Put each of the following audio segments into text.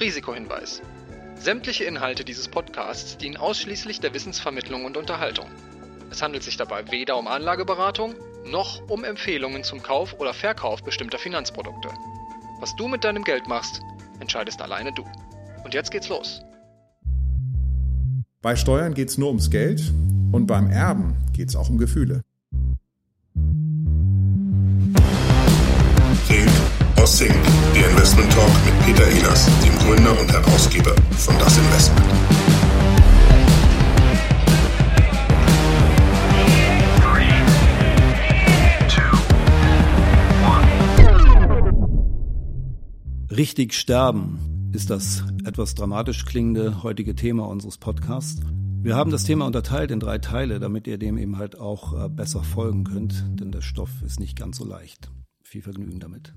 Risikohinweis. Sämtliche Inhalte dieses Podcasts dienen ausschließlich der Wissensvermittlung und Unterhaltung. Es handelt sich dabei weder um Anlageberatung noch um Empfehlungen zum Kauf oder Verkauf bestimmter Finanzprodukte. Was du mit deinem Geld machst, entscheidest alleine du. Und jetzt geht's los. Bei Steuern geht's nur ums Geld und beim Erben geht's auch um Gefühle. Sink, der Investment Talk mit Peter Ehlers, dem Gründer und Herausgeber von Das Investment. Richtig sterben ist das etwas dramatisch klingende heutige Thema unseres Podcasts. Wir haben das Thema unterteilt in drei Teile, damit ihr dem eben halt auch äh, besser folgen könnt, denn der Stoff ist nicht ganz so leicht. Viel Vergnügen damit.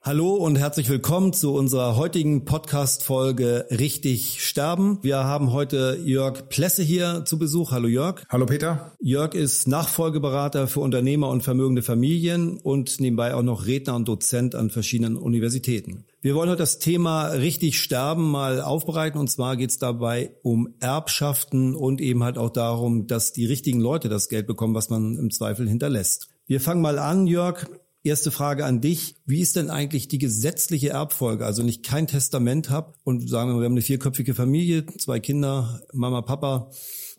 Hallo und herzlich willkommen zu unserer heutigen Podcast-Folge Richtig Sterben. Wir haben heute Jörg Plesse hier zu Besuch. Hallo Jörg. Hallo Peter. Jörg ist Nachfolgeberater für Unternehmer und vermögende Familien und nebenbei auch noch Redner und Dozent an verschiedenen Universitäten. Wir wollen heute das Thema Richtig Sterben mal aufbereiten und zwar geht es dabei um Erbschaften und eben halt auch darum, dass die richtigen Leute das Geld bekommen, was man im Zweifel hinterlässt. Wir fangen mal an, Jörg. Erste Frage an dich. Wie ist denn eigentlich die gesetzliche Erbfolge? Also wenn ich kein Testament habe und sagen wir, wir haben eine vierköpfige Familie, zwei Kinder, Mama, Papa,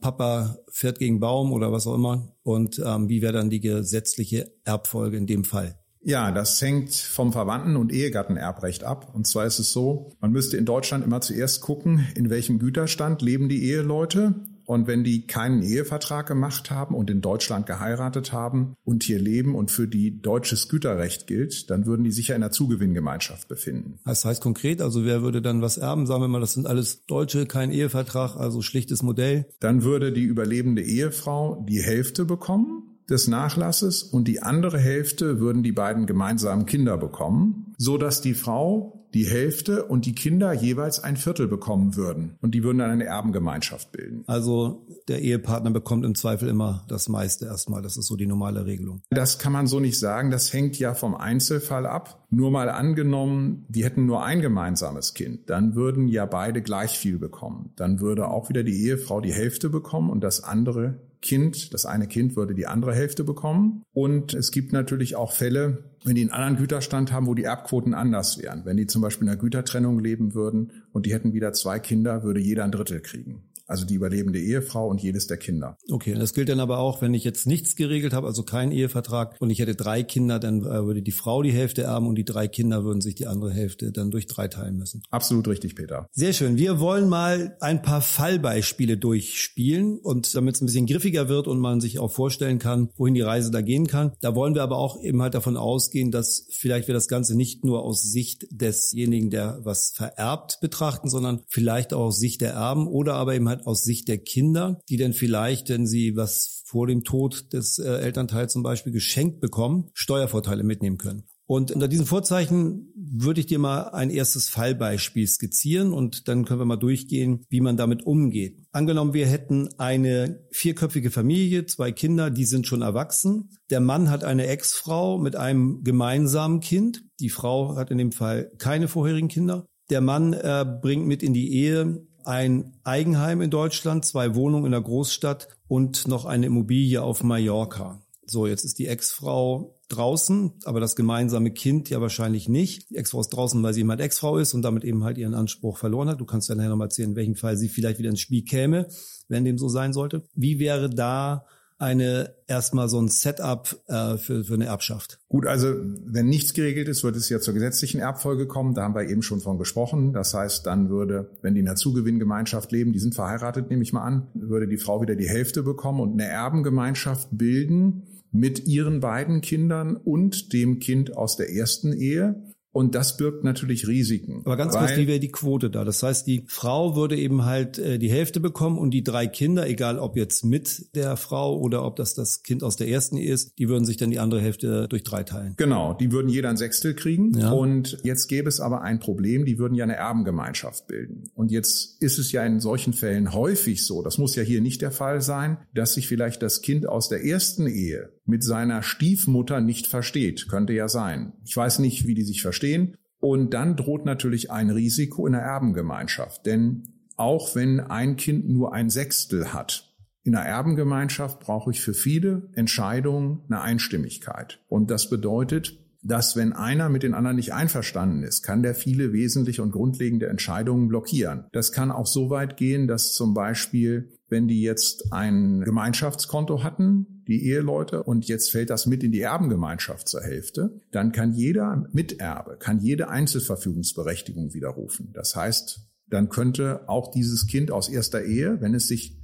Papa fährt gegen Baum oder was auch immer. Und ähm, wie wäre dann die gesetzliche Erbfolge in dem Fall? Ja, das hängt vom Verwandten- und Ehegattenerbrecht ab. Und zwar ist es so, man müsste in Deutschland immer zuerst gucken, in welchem Güterstand leben die Eheleute. Und wenn die keinen Ehevertrag gemacht haben und in Deutschland geheiratet haben und hier leben und für die deutsches Güterrecht gilt, dann würden die sich ja in einer Zugewinngemeinschaft befinden. Das heißt konkret, also wer würde dann was erben? Sagen wir mal, das sind alles Deutsche, kein Ehevertrag, also schlichtes Modell. Dann würde die überlebende Ehefrau die Hälfte bekommen des Nachlasses und die andere Hälfte würden die beiden gemeinsamen Kinder bekommen, so dass die Frau die Hälfte und die Kinder jeweils ein Viertel bekommen würden. Und die würden dann eine Erbengemeinschaft bilden. Also der Ehepartner bekommt im Zweifel immer das meiste erstmal. Das ist so die normale Regelung. Das kann man so nicht sagen. Das hängt ja vom Einzelfall ab. Nur mal angenommen, die hätten nur ein gemeinsames Kind, dann würden ja beide gleich viel bekommen. Dann würde auch wieder die Ehefrau die Hälfte bekommen und das andere Kind, das eine Kind würde die andere Hälfte bekommen. Und es gibt natürlich auch Fälle, wenn die einen anderen Güterstand haben, wo die Erbquoten anders wären. Wenn die zum Beispiel in einer Gütertrennung leben würden und die hätten wieder zwei Kinder, würde jeder ein Drittel kriegen also die überlebende Ehefrau und jedes der Kinder. Okay, das gilt dann aber auch, wenn ich jetzt nichts geregelt habe, also keinen Ehevertrag und ich hätte drei Kinder, dann äh, würde die Frau die Hälfte erben und die drei Kinder würden sich die andere Hälfte dann durch drei teilen müssen. Absolut richtig, Peter. Sehr schön. Wir wollen mal ein paar Fallbeispiele durchspielen und damit es ein bisschen griffiger wird und man sich auch vorstellen kann, wohin die Reise da gehen kann. Da wollen wir aber auch eben halt davon ausgehen, dass vielleicht wir das Ganze nicht nur aus Sicht desjenigen, der was vererbt betrachten, sondern vielleicht auch aus Sicht der Erben oder aber eben halt hat aus Sicht der Kinder, die dann vielleicht, wenn sie was vor dem Tod des äh, Elternteils zum Beispiel geschenkt bekommen, Steuervorteile mitnehmen können. Und unter diesen Vorzeichen würde ich dir mal ein erstes Fallbeispiel skizzieren und dann können wir mal durchgehen, wie man damit umgeht. Angenommen, wir hätten eine vierköpfige Familie, zwei Kinder, die sind schon erwachsen. Der Mann hat eine Ex-Frau mit einem gemeinsamen Kind. Die Frau hat in dem Fall keine vorherigen Kinder. Der Mann äh, bringt mit in die Ehe ein Eigenheim in Deutschland, zwei Wohnungen in der Großstadt und noch eine Immobilie auf Mallorca. So, jetzt ist die Ex-Frau draußen, aber das gemeinsame Kind ja wahrscheinlich nicht. Die Ex-Frau ist draußen, weil sie jemand Ex-Frau ist und damit eben halt ihren Anspruch verloren hat. Du kannst ja nachher nochmal erzählen, in welchem Fall sie vielleicht wieder ins Spiel käme, wenn dem so sein sollte. Wie wäre da eine erstmal so ein Setup äh, für, für eine Erbschaft? Gut, also wenn nichts geregelt ist, wird es ja zur gesetzlichen Erbfolge kommen. Da haben wir eben schon von gesprochen. Das heißt, dann würde, wenn die in einer Zugewinngemeinschaft leben, die sind verheiratet, nehme ich mal an, würde die Frau wieder die Hälfte bekommen und eine Erbengemeinschaft bilden mit ihren beiden Kindern und dem Kind aus der ersten Ehe. Und das birgt natürlich Risiken. Aber ganz kurz, wie wäre die Quote da? Das heißt, die Frau würde eben halt äh, die Hälfte bekommen und die drei Kinder, egal ob jetzt mit der Frau oder ob das das Kind aus der ersten Ehe ist, die würden sich dann die andere Hälfte durch drei teilen. Genau, die würden jeder ein Sechstel kriegen. Ja. Und jetzt gäbe es aber ein Problem, die würden ja eine Erbengemeinschaft bilden. Und jetzt ist es ja in solchen Fällen häufig so, das muss ja hier nicht der Fall sein, dass sich vielleicht das Kind aus der ersten Ehe mit seiner Stiefmutter nicht versteht. Könnte ja sein. Ich weiß nicht, wie die sich verstehen. Und dann droht natürlich ein Risiko in der Erbengemeinschaft. Denn auch wenn ein Kind nur ein Sechstel hat, in der Erbengemeinschaft brauche ich für viele Entscheidungen eine Einstimmigkeit. Und das bedeutet, dass wenn einer mit den anderen nicht einverstanden ist, kann der viele wesentliche und grundlegende Entscheidungen blockieren. Das kann auch so weit gehen, dass zum Beispiel, wenn die jetzt ein Gemeinschaftskonto hatten, die Eheleute, und jetzt fällt das mit in die Erbengemeinschaft zur Hälfte, dann kann jeder Miterbe, kann jede Einzelverfügungsberechtigung widerrufen. Das heißt, dann könnte auch dieses Kind aus erster Ehe, wenn es sich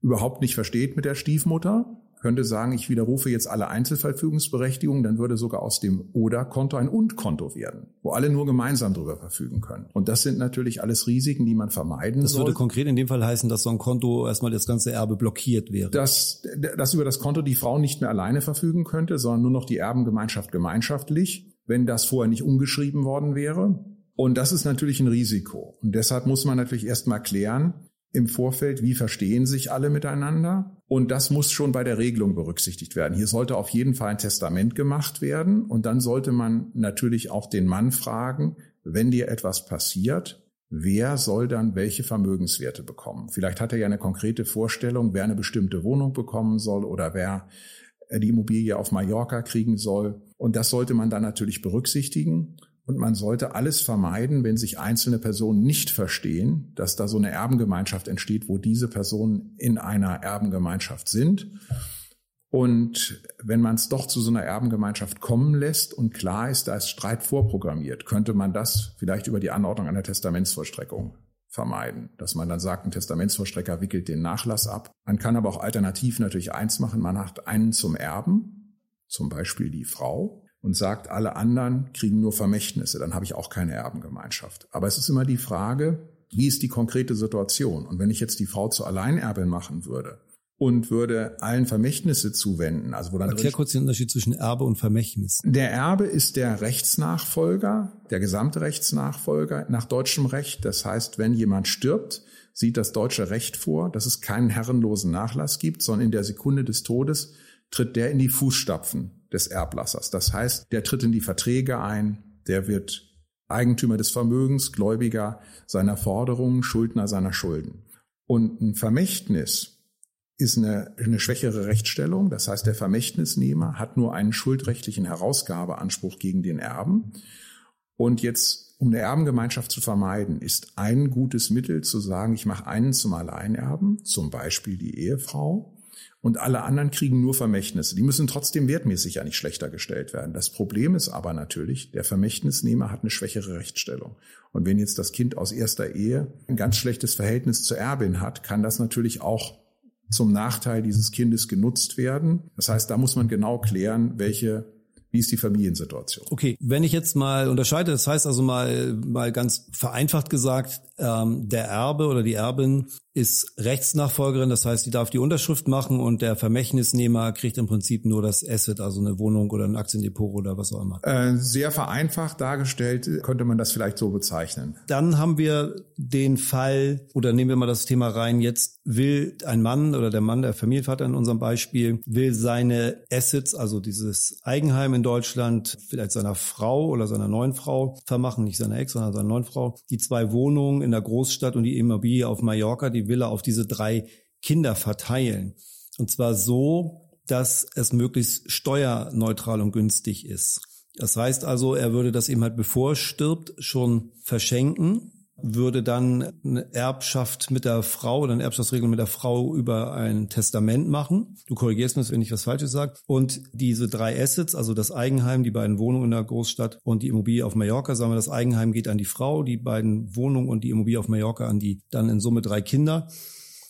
überhaupt nicht versteht mit der Stiefmutter, könnte sagen, ich widerrufe jetzt alle Einzelverfügungsberechtigungen, dann würde sogar aus dem Oder-Konto ein Und-Konto werden, wo alle nur gemeinsam darüber verfügen können. Und das sind natürlich alles Risiken, die man vermeiden Das soll. würde konkret in dem Fall heißen, dass so ein Konto erstmal das ganze Erbe blockiert wäre. dass, dass über das Konto die Frau nicht mehr alleine verfügen könnte, sondern nur noch die Erbengemeinschaft gemeinschaftlich, wenn das vorher nicht umgeschrieben worden wäre. Und das ist natürlich ein Risiko. Und deshalb muss man natürlich erstmal klären, im Vorfeld, wie verstehen sich alle miteinander. Und das muss schon bei der Regelung berücksichtigt werden. Hier sollte auf jeden Fall ein Testament gemacht werden. Und dann sollte man natürlich auch den Mann fragen, wenn dir etwas passiert, wer soll dann welche Vermögenswerte bekommen? Vielleicht hat er ja eine konkrete Vorstellung, wer eine bestimmte Wohnung bekommen soll oder wer die Immobilie auf Mallorca kriegen soll. Und das sollte man dann natürlich berücksichtigen. Und man sollte alles vermeiden, wenn sich einzelne Personen nicht verstehen, dass da so eine Erbengemeinschaft entsteht, wo diese Personen in einer Erbengemeinschaft sind. Und wenn man es doch zu so einer Erbengemeinschaft kommen lässt und klar ist, da ist Streit vorprogrammiert, könnte man das vielleicht über die Anordnung einer Testamentsvollstreckung vermeiden. Dass man dann sagt, ein Testamentsvollstrecker wickelt den Nachlass ab. Man kann aber auch alternativ natürlich eins machen, man hat einen zum Erben, zum Beispiel die Frau, und sagt, alle anderen kriegen nur Vermächtnisse, dann habe ich auch keine Erbengemeinschaft. Aber es ist immer die Frage, wie ist die konkrete Situation? Und wenn ich jetzt die Frau zur Alleinerbin machen würde und würde allen Vermächtnisse zuwenden, also wo dann Erklär kurz den Unterschied zwischen Erbe und Vermächtnis. der Erbe ist der Rechtsnachfolger, der gesamte Rechtsnachfolger nach deutschem Recht. Das heißt, wenn jemand stirbt, sieht das deutsche Recht vor, dass es keinen herrenlosen Nachlass gibt, sondern in der Sekunde des Todes tritt der in die Fußstapfen des Erblassers. Das heißt, der tritt in die Verträge ein, der wird Eigentümer des Vermögens, Gläubiger seiner Forderungen, Schuldner seiner Schulden. Und ein Vermächtnis ist eine, eine schwächere Rechtsstellung. Das heißt, der Vermächtnisnehmer hat nur einen schuldrechtlichen Herausgabeanspruch gegen den Erben. Und jetzt, um eine Erbengemeinschaft zu vermeiden, ist ein gutes Mittel zu sagen, ich mache einen zum Alleinerben, zum Beispiel die Ehefrau, und alle anderen kriegen nur Vermächtnisse. Die müssen trotzdem wertmäßig ja nicht schlechter gestellt werden. Das Problem ist aber natürlich, der Vermächtnisnehmer hat eine schwächere Rechtsstellung. Und wenn jetzt das Kind aus erster Ehe ein ganz schlechtes Verhältnis zur Erbin hat, kann das natürlich auch zum Nachteil dieses Kindes genutzt werden. Das heißt, da muss man genau klären, welche wie ist die Familiensituation? Okay, wenn ich jetzt mal unterscheide, das heißt also mal, mal ganz vereinfacht gesagt, ähm, der Erbe oder die Erbin ist Rechtsnachfolgerin, das heißt, die darf die Unterschrift machen und der Vermächtnisnehmer kriegt im Prinzip nur das Asset, also eine Wohnung oder ein Aktiendepot oder was auch immer. Äh, sehr vereinfacht dargestellt könnte man das vielleicht so bezeichnen. Dann haben wir den Fall, oder nehmen wir mal das Thema rein, jetzt will ein Mann oder der Mann, der Familienvater in unserem Beispiel, will seine Assets, also dieses Eigenheim in Deutschland, vielleicht seiner Frau oder seiner neuen Frau vermachen, nicht seiner Ex, sondern seiner neuen Frau, die zwei Wohnungen in der Großstadt und die Immobilie auf Mallorca, die will er auf diese drei Kinder verteilen. Und zwar so, dass es möglichst steuerneutral und günstig ist. Das heißt also, er würde das eben halt bevor er stirbt schon verschenken würde dann eine Erbschaft mit der Frau oder eine Erbschaftsregelung mit der Frau über ein Testament machen. Du korrigierst mich, wenn ich was Falsches sage. Und diese drei Assets, also das Eigenheim, die beiden Wohnungen in der Großstadt und die Immobilie auf Mallorca, sagen wir, das Eigenheim geht an die Frau, die beiden Wohnungen und die Immobilie auf Mallorca an die dann in Summe drei Kinder.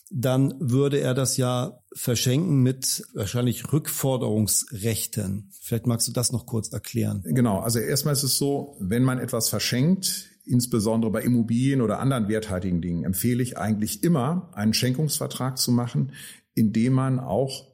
Dann würde er das ja verschenken mit wahrscheinlich Rückforderungsrechten. Vielleicht magst du das noch kurz erklären. Genau, also erstmal ist es so, wenn man etwas verschenkt, insbesondere bei Immobilien oder anderen werthaltigen Dingen, empfehle ich eigentlich immer, einen Schenkungsvertrag zu machen, in dem man auch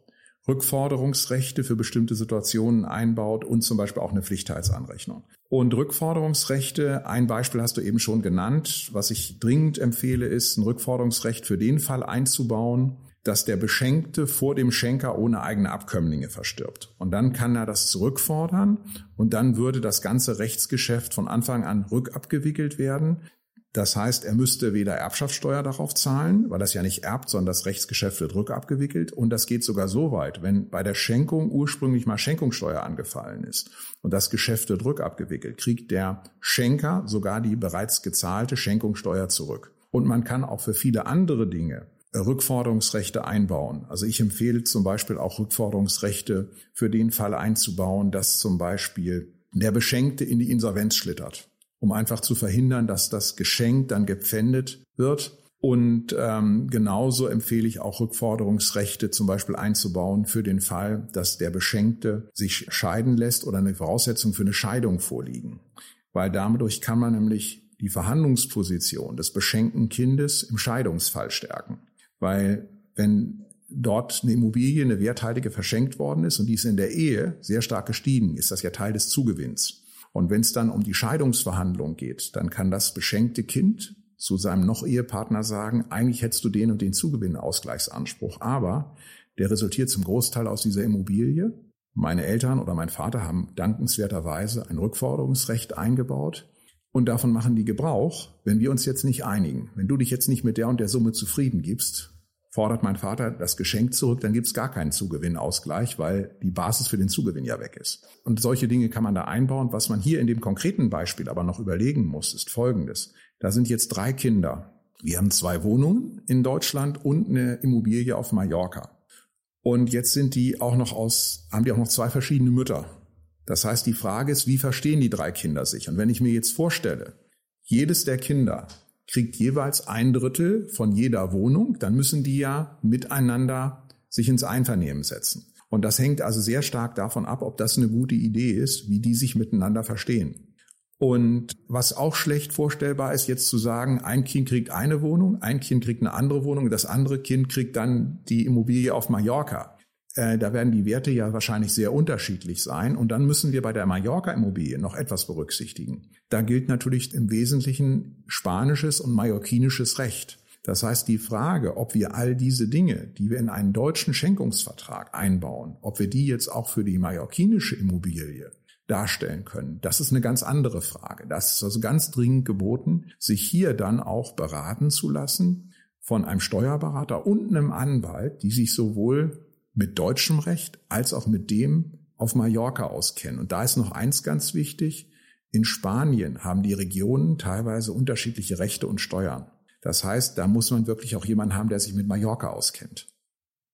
Rückforderungsrechte für bestimmte Situationen einbaut und zum Beispiel auch eine Pflichtheitsanrechnung. Und Rückforderungsrechte, ein Beispiel hast du eben schon genannt, was ich dringend empfehle, ist ein Rückforderungsrecht für den Fall einzubauen, dass der Beschenkte vor dem Schenker ohne eigene Abkömmlinge verstirbt. Und dann kann er das zurückfordern und dann würde das ganze Rechtsgeschäft von Anfang an rückabgewickelt werden. Das heißt, er müsste weder Erbschaftssteuer darauf zahlen, weil das ja nicht erbt, sondern das Rechtsgeschäft wird rückabgewickelt. Und das geht sogar so weit, wenn bei der Schenkung ursprünglich mal Schenkungssteuer angefallen ist und das Geschäft wird rückabgewickelt, kriegt der Schenker sogar die bereits gezahlte Schenkungssteuer zurück. Und man kann auch für viele andere Dinge Rückforderungsrechte einbauen. Also ich empfehle zum Beispiel auch Rückforderungsrechte für den Fall einzubauen, dass zum Beispiel der Beschenkte in die Insolvenz schlittert um einfach zu verhindern, dass das Geschenk dann gepfändet wird. Und ähm, genauso empfehle ich auch Rückforderungsrechte zum Beispiel einzubauen für den Fall, dass der Beschenkte sich scheiden lässt oder eine Voraussetzung für eine Scheidung vorliegen. Weil dadurch kann man nämlich die Verhandlungsposition des beschenkten Kindes im Scheidungsfall stärken. Weil wenn dort eine Immobilie, eine werthaltige verschenkt worden ist und die ist in der Ehe sehr stark gestiegen, ist das ja Teil des Zugewinns. Und wenn es dann um die Scheidungsverhandlung geht, dann kann das beschenkte Kind zu seinem Noch-Ehepartner sagen, eigentlich hättest du den und den Zugewinnausgleichsanspruch, aber der resultiert zum Großteil aus dieser Immobilie. Meine Eltern oder mein Vater haben dankenswerterweise ein Rückforderungsrecht eingebaut und davon machen die Gebrauch, wenn wir uns jetzt nicht einigen. Wenn du dich jetzt nicht mit der und der Summe zufrieden gibst, fordert mein Vater das Geschenk zurück, dann gibt es gar keinen Zugewinnausgleich, weil die Basis für den Zugewinn ja weg ist. Und solche Dinge kann man da einbauen. Was man hier in dem konkreten Beispiel aber noch überlegen muss, ist Folgendes. Da sind jetzt drei Kinder. Wir haben zwei Wohnungen in Deutschland und eine Immobilie auf Mallorca. Und jetzt sind die auch noch aus, haben die auch noch zwei verschiedene Mütter. Das heißt, die Frage ist, wie verstehen die drei Kinder sich? Und wenn ich mir jetzt vorstelle, jedes der Kinder kriegt jeweils ein Drittel von jeder Wohnung, dann müssen die ja miteinander sich ins Einvernehmen setzen. Und das hängt also sehr stark davon ab, ob das eine gute Idee ist, wie die sich miteinander verstehen. Und was auch schlecht vorstellbar ist, jetzt zu sagen, ein Kind kriegt eine Wohnung, ein Kind kriegt eine andere Wohnung, das andere Kind kriegt dann die Immobilie auf Mallorca. Äh, da werden die Werte ja wahrscheinlich sehr unterschiedlich sein. Und dann müssen wir bei der Mallorca-Immobilie noch etwas berücksichtigen. Da gilt natürlich im Wesentlichen spanisches und mallorquinisches Recht. Das heißt, die Frage, ob wir all diese Dinge, die wir in einen deutschen Schenkungsvertrag einbauen, ob wir die jetzt auch für die mallorquinische Immobilie darstellen können, das ist eine ganz andere Frage. Das ist also ganz dringend geboten, sich hier dann auch beraten zu lassen von einem Steuerberater und einem Anwalt, die sich sowohl mit deutschem Recht als auch mit dem auf Mallorca auskennen. Und da ist noch eins ganz wichtig. In Spanien haben die Regionen teilweise unterschiedliche Rechte und Steuern. Das heißt, da muss man wirklich auch jemanden haben, der sich mit Mallorca auskennt.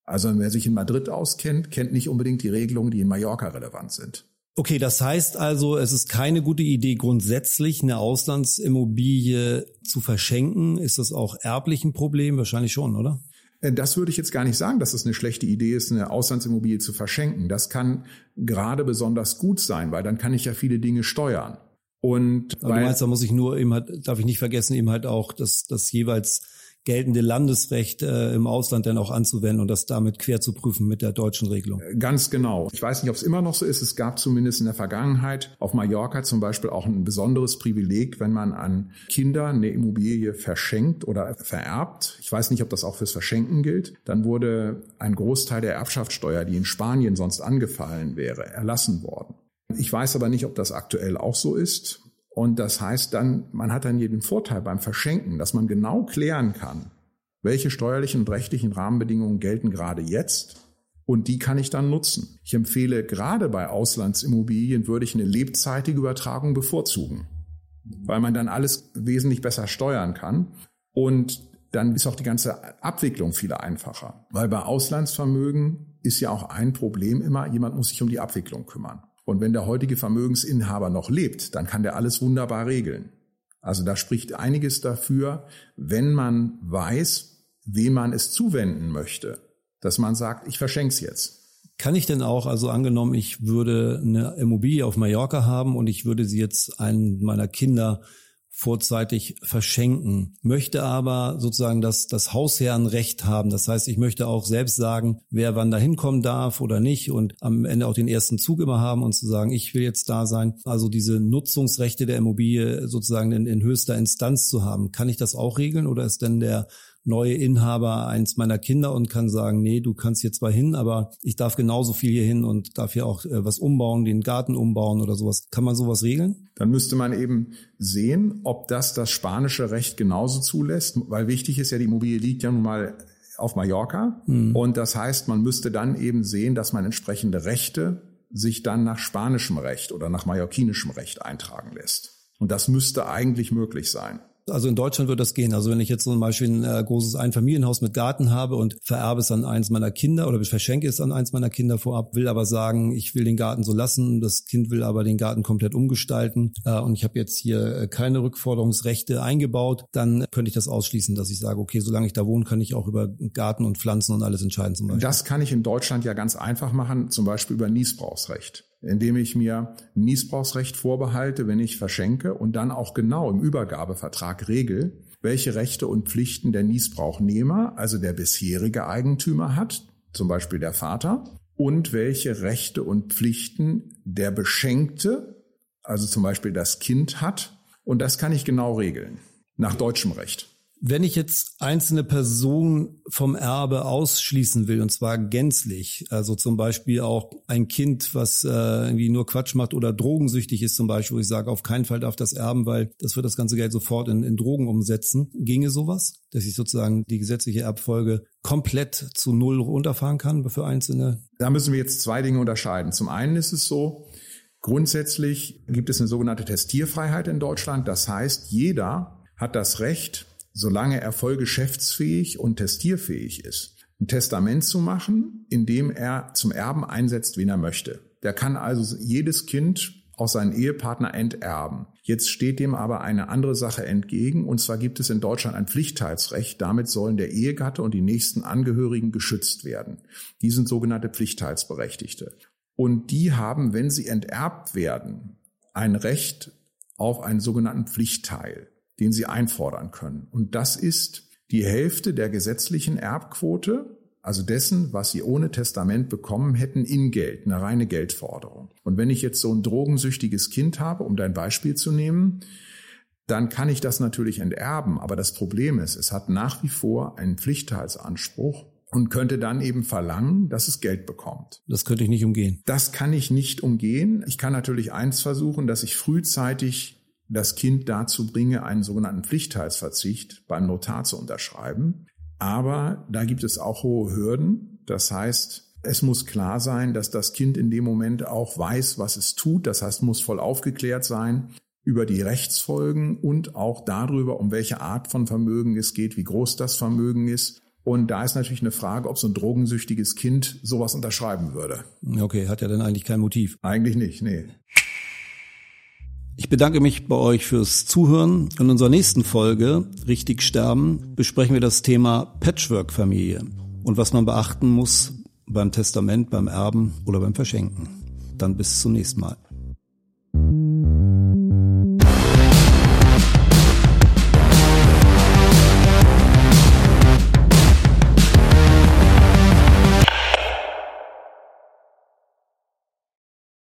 Also wer sich in Madrid auskennt, kennt nicht unbedingt die Regelungen, die in Mallorca relevant sind. Okay, das heißt also, es ist keine gute Idee, grundsätzlich eine Auslandsimmobilie zu verschenken. Ist das auch erblich ein Problem? Wahrscheinlich schon, oder? Äh, das würde ich jetzt gar nicht sagen, dass es eine schlechte Idee ist, eine Auslandsimmobilie zu verschenken. Das kann gerade besonders gut sein, weil dann kann ich ja viele Dinge steuern. Und Aber du meinst, da muss ich nur eben halt, darf ich nicht vergessen, eben halt auch, dass das jeweils geltende Landesrecht äh, im Ausland dann auch anzuwenden und das damit quer zu prüfen mit der deutschen Regelung. Äh, ganz genau. Ich weiß nicht, ob es immer noch so ist. Es gab zumindest in der Vergangenheit auf Mallorca zum Beispiel auch ein besonderes Privileg, wenn man an Kinder eine Immobilie verschenkt oder vererbt. Ich weiß nicht, ob das auch fürs Verschenken gilt. Dann wurde ein Großteil der Erbschaftssteuer, die in Spanien sonst angefallen wäre, erlassen worden. Ich weiß aber nicht, ob das aktuell auch so ist. Und das heißt dann, man hat dann hier den Vorteil beim Verschenken, dass man genau klären kann, welche steuerlichen und rechtlichen Rahmenbedingungen gelten gerade jetzt und die kann ich dann nutzen. Ich empfehle gerade bei Auslandsimmobilien würde ich eine lebzeitige Übertragung bevorzugen, weil man dann alles wesentlich besser steuern kann und dann ist auch die ganze Abwicklung viel einfacher, weil bei Auslandsvermögen ist ja auch ein Problem immer, jemand muss sich um die Abwicklung kümmern. Und wenn der heutige Vermögensinhaber noch lebt, dann kann der alles wunderbar regeln. Also da spricht einiges dafür, wenn man weiß, wem man es zuwenden möchte, dass man sagt, ich verschenke es jetzt. Kann ich denn auch, also angenommen, ich würde eine Immobilie auf Mallorca haben und ich würde sie jetzt einem meiner Kinder vorzeitig verschenken, möchte aber sozusagen das, das Hausherrenrecht haben. Das heißt, ich möchte auch selbst sagen, wer wann da hinkommen darf oder nicht und am Ende auch den ersten Zug immer haben und zu sagen, ich will jetzt da sein. Also diese Nutzungsrechte der Immobilie sozusagen in, in höchster Instanz zu haben. Kann ich das auch regeln oder ist denn der neue Inhaber eins meiner Kinder und kann sagen, nee, du kannst hier zwar hin, aber ich darf genauso viel hier hin und darf hier auch äh, was umbauen, den Garten umbauen oder sowas. Kann man sowas regeln? Dann müsste man eben sehen, ob das das spanische Recht genauso zulässt, weil wichtig ist ja, die Immobilie liegt ja nun mal auf Mallorca. Mhm. Und das heißt, man müsste dann eben sehen, dass man entsprechende Rechte sich dann nach spanischem Recht oder nach mallorquinischem Recht eintragen lässt. Und das müsste eigentlich möglich sein. Also in Deutschland wird das gehen. Also wenn ich jetzt zum Beispiel ein äh, großes Einfamilienhaus mit Garten habe und vererbe es an eins meiner Kinder oder verschenke es an eins meiner Kinder vorab, will aber sagen, ich will den Garten so lassen, das Kind will aber den Garten komplett umgestalten äh, und ich habe jetzt hier äh, keine Rückforderungsrechte eingebaut, dann könnte ich das ausschließen, dass ich sage, okay, solange ich da wohne, kann ich auch über Garten und Pflanzen und alles entscheiden zum Beispiel. Das kann ich in Deutschland ja ganz einfach machen, zum Beispiel über Niesbrauchsrecht indem ich mir Niesbrauchsrecht vorbehalte, wenn ich verschenke und dann auch genau im Übergabevertrag regel, welche Rechte und Pflichten der Niesbrauchnehmer, also der bisherige Eigentümer hat, zum Beispiel der Vater, und welche Rechte und Pflichten der Beschenkte, also zum Beispiel das Kind hat. Und das kann ich genau regeln, nach deutschem Recht. Wenn ich jetzt einzelne Personen vom Erbe ausschließen will, und zwar gänzlich, also zum Beispiel auch ein Kind, was äh, irgendwie nur Quatsch macht oder drogensüchtig ist zum Beispiel, wo ich sage, auf keinen Fall darf das erben, weil das wird das ganze Geld sofort in, in Drogen umsetzen. Ginge sowas, dass ich sozusagen die gesetzliche Erbfolge komplett zu null runterfahren kann für Einzelne? Da müssen wir jetzt zwei Dinge unterscheiden. Zum einen ist es so, grundsätzlich gibt es eine sogenannte Testierfreiheit in Deutschland. Das heißt, jeder hat das Recht, solange er voll geschäftsfähig und testierfähig ist, ein Testament zu machen, in dem er zum Erben einsetzt, wen er möchte. Der kann also jedes Kind aus seinen Ehepartner enterben. Jetzt steht dem aber eine andere Sache entgegen, und zwar gibt es in Deutschland ein Pflichtteilsrecht. Damit sollen der Ehegatte und die nächsten Angehörigen geschützt werden. Die sind sogenannte Pflichtteilsberechtigte. Und die haben, wenn sie enterbt werden, ein Recht auf einen sogenannten Pflichtteil den sie einfordern können. Und das ist die Hälfte der gesetzlichen Erbquote, also dessen, was sie ohne Testament bekommen hätten, in Geld, eine reine Geldforderung. Und wenn ich jetzt so ein drogensüchtiges Kind habe, um dein Beispiel zu nehmen, dann kann ich das natürlich enterben. Aber das Problem ist, es hat nach wie vor einen Pflichtteilsanspruch und könnte dann eben verlangen, dass es Geld bekommt. Das könnte ich nicht umgehen. Das kann ich nicht umgehen. Ich kann natürlich eins versuchen, dass ich frühzeitig das Kind dazu bringe, einen sogenannten Pflichtteilsverzicht beim Notar zu unterschreiben. Aber da gibt es auch hohe Hürden. Das heißt, es muss klar sein, dass das Kind in dem Moment auch weiß, was es tut. Das heißt, muss voll aufgeklärt sein über die Rechtsfolgen und auch darüber, um welche Art von Vermögen es geht, wie groß das Vermögen ist. Und da ist natürlich eine Frage, ob so ein drogensüchtiges Kind sowas unterschreiben würde. Okay, hat ja dann eigentlich kein Motiv. Eigentlich nicht, nee. Ich bedanke mich bei euch fürs Zuhören. In unserer nächsten Folge, Richtig sterben, besprechen wir das Thema Patchwork-Familie und was man beachten muss beim Testament, beim Erben oder beim Verschenken. Dann bis zum nächsten Mal.